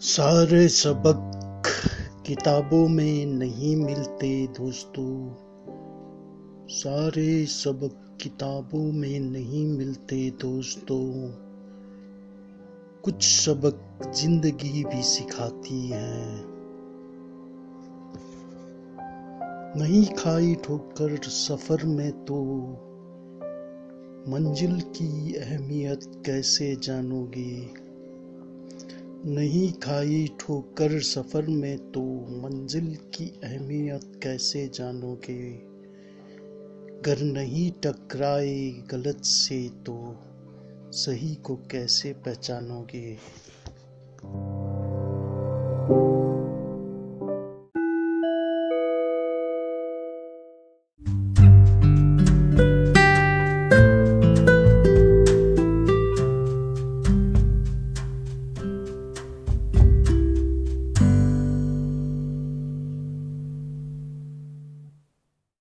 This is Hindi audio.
सारे सबक किताबों में नहीं मिलते दोस्तों। सारे सबक किताबों में नहीं मिलते दोस्तों। कुछ सबक ज़िंदगी भी सिखाती है। नहीं खाई ठोकर सफ़र में तो। मंजिल की अहमियत कैसे जानोगे? नहीं खाई ठोकर सफ़र में तो। मंजिल की अहमियत कैसे जानोगे? गर नहीं टकराए गलत से तो। सही को कैसे पहचानोगे?